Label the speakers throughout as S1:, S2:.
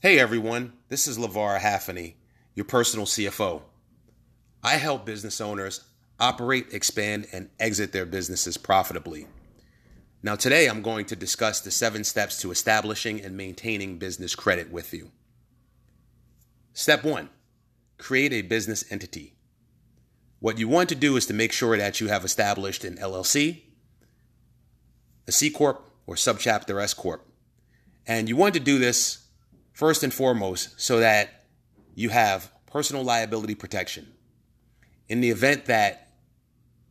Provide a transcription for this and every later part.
S1: Hey everyone, this is LeVar Haffoney, your personal CFO. I help business owners operate, expand, and exit their businesses profitably. Now, today I'm going to discuss the seven steps to establishing and maintaining business credit with you. Step one create a business entity. What you want to do is to make sure that you have established an LLC, a C Corp, or Subchapter S Corp. And you want to do this first and foremost so that you have personal liability protection. In the event that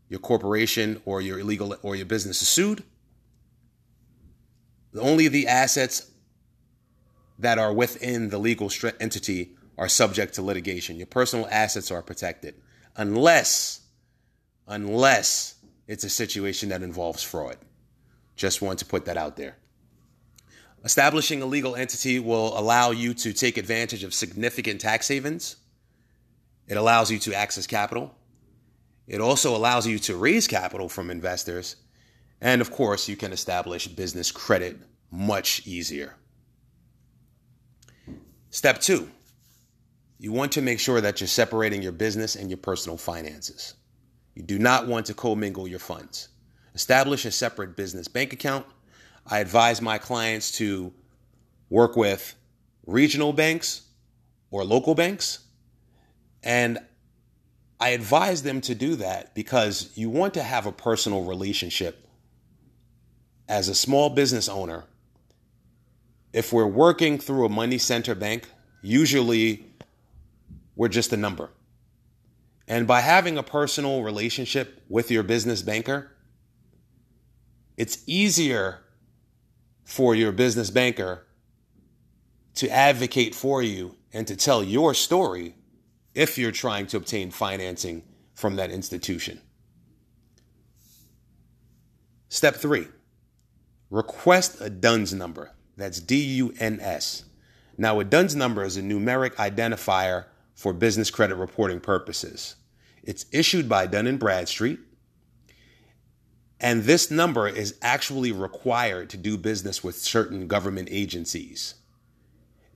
S1: your corporation or your illegal or your business is sued, only the assets that are within the legal entity are subject to litigation. Your personal assets are protected unless unless it's a situation that involves fraud. Just want to put that out there. Establishing a legal entity will allow you to take advantage of significant tax havens. It allows you to access capital. It also allows you to raise capital from investors. And of course, you can establish business credit much easier. Step two, you want to make sure that you're separating your business and your personal finances. You do not want to commingle your funds. Establish a separate business bank account I advise my clients to work with regional banks or local banks. And I advise them to do that because you want to have a personal relationship as a small business owner. If we're working through a money center bank, usually we're just a number. And by having a personal relationship with your business banker, it's easier for your business banker to advocate for you and to tell your story if you're trying to obtain financing from that institution. Step three, request a DUNS number. That's D U N S. Now, a DUNS number is a numeric identifier for business credit reporting purposes. It's issued by Dun & Bradstreet and this number is actually required to do business with certain government agencies.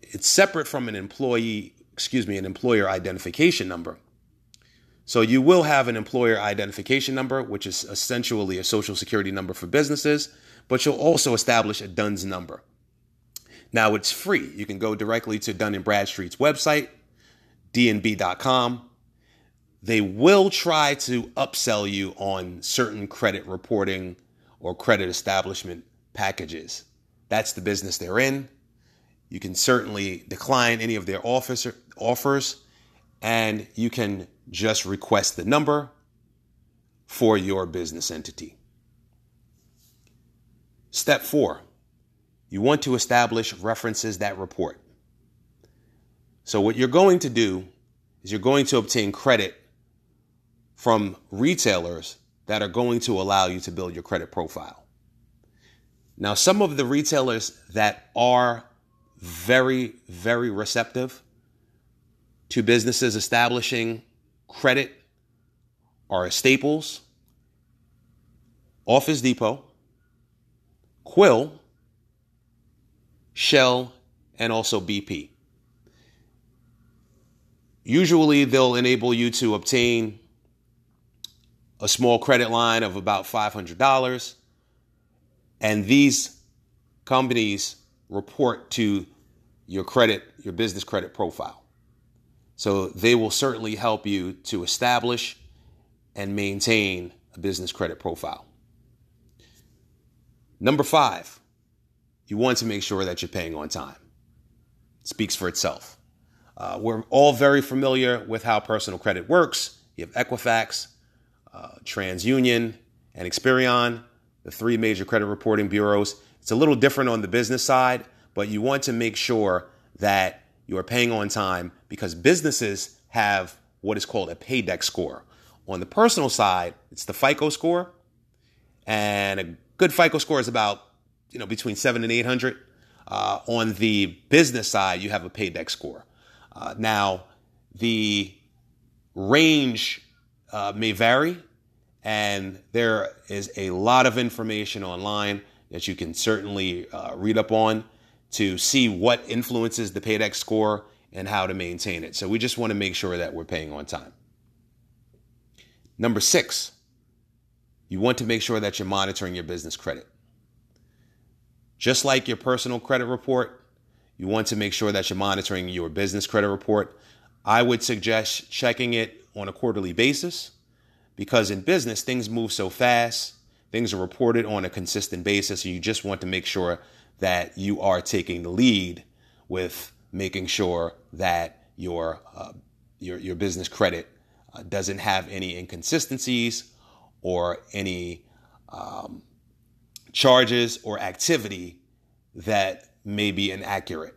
S1: It's separate from an employee, excuse me, an employer identification number. So you will have an employer identification number, which is essentially a social security number for businesses, but you'll also establish a DUNS number. Now it's free. You can go directly to Dun & Bradstreet's website, dnb.com, they will try to upsell you on certain credit reporting or credit establishment packages. That's the business they're in. You can certainly decline any of their officer, offers and you can just request the number for your business entity. Step four, you want to establish references that report. So, what you're going to do is you're going to obtain credit from retailers that are going to allow you to build your credit profile. Now, some of the retailers that are very, very receptive to businesses establishing credit are Staples, Office Depot, Quill, Shell, and also BP. Usually, they'll enable you to obtain a small credit line of about $500. And these companies report to your credit, your business credit profile. So they will certainly help you to establish and maintain a business credit profile. Number five, you want to make sure that you're paying on time. It speaks for itself. Uh, we're all very familiar with how personal credit works. You have Equifax, uh, TransUnion, and Experian, the three major credit reporting bureaus. It's a little different on the business side, but you want to make sure that you are paying on time because businesses have what is called a paydex score. On the personal side, it's the FICO score, and a good FICO score is about you know between seven and eight hundred. Uh, on the business side, you have a paydex score. Uh, now, the range uh, may vary, and there is a lot of information online that you can certainly uh, read up on to see what influences the Paydex score and how to maintain it. So we just want to make sure that we're paying on time. Number six, you want to make sure that you're monitoring your business credit. Just like your personal credit report, you want to make sure that you're monitoring your business credit report. I would suggest checking it on a quarterly basis because in business, things move so fast, things are reported on a consistent basis, and you just want to make sure that you are taking the lead with making sure that your uh, your, your business credit uh, doesn't have any inconsistencies or any um, charges or activity that may be inaccurate.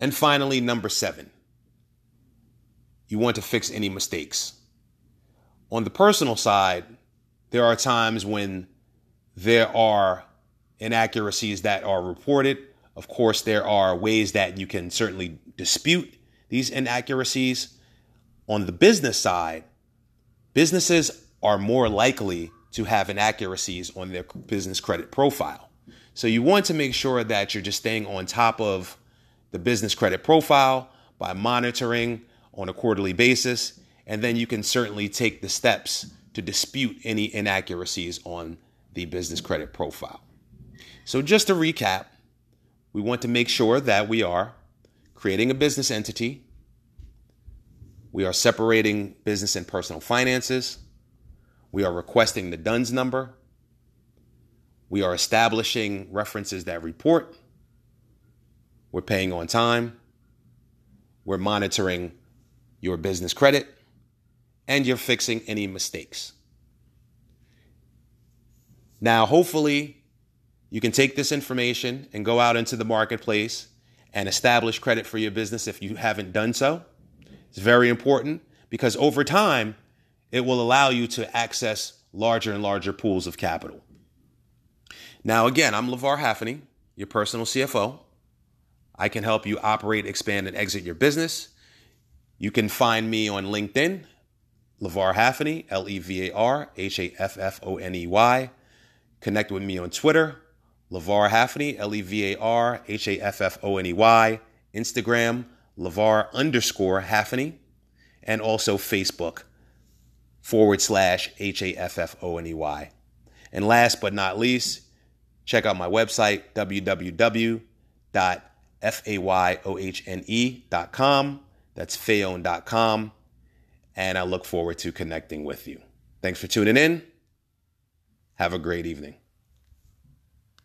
S1: And finally, number seven, you want to fix any mistakes. On the personal side, there are times when there are inaccuracies that are reported. Of course, there are ways that you can certainly dispute these inaccuracies. On the business side, businesses are more likely to have inaccuracies on their business credit profile. So you want to make sure that you're just staying on top of the business credit profile by monitoring on a quarterly basis. And then you can certainly take the steps to dispute any inaccuracies on the business credit profile. So, just to recap, we want to make sure that we are creating a business entity, we are separating business and personal finances, we are requesting the DUNS number, we are establishing references that report we're paying on time. We're monitoring your business credit and you're fixing any mistakes. Now, hopefully, you can take this information and go out into the marketplace and establish credit for your business if you haven't done so. It's very important because over time, it will allow you to access larger and larger pools of capital. Now, again, I'm LeVar Haffoney, your personal CFO. I can help you operate, expand, and exit your business. You can find me on LinkedIn, LeVar Haffoney, L E V A R H A F F O N E Y. Connect with me on Twitter, LeVar Haffoney, L E V A R H A F F O N E Y. Instagram, LeVar underscore Haffoney. And also Facebook, forward slash H A F F O N E Y. And last but not least, check out my website, www That's fayone dot com. And I look forward to connecting with you. Thanks for tuning in. Have a great evening.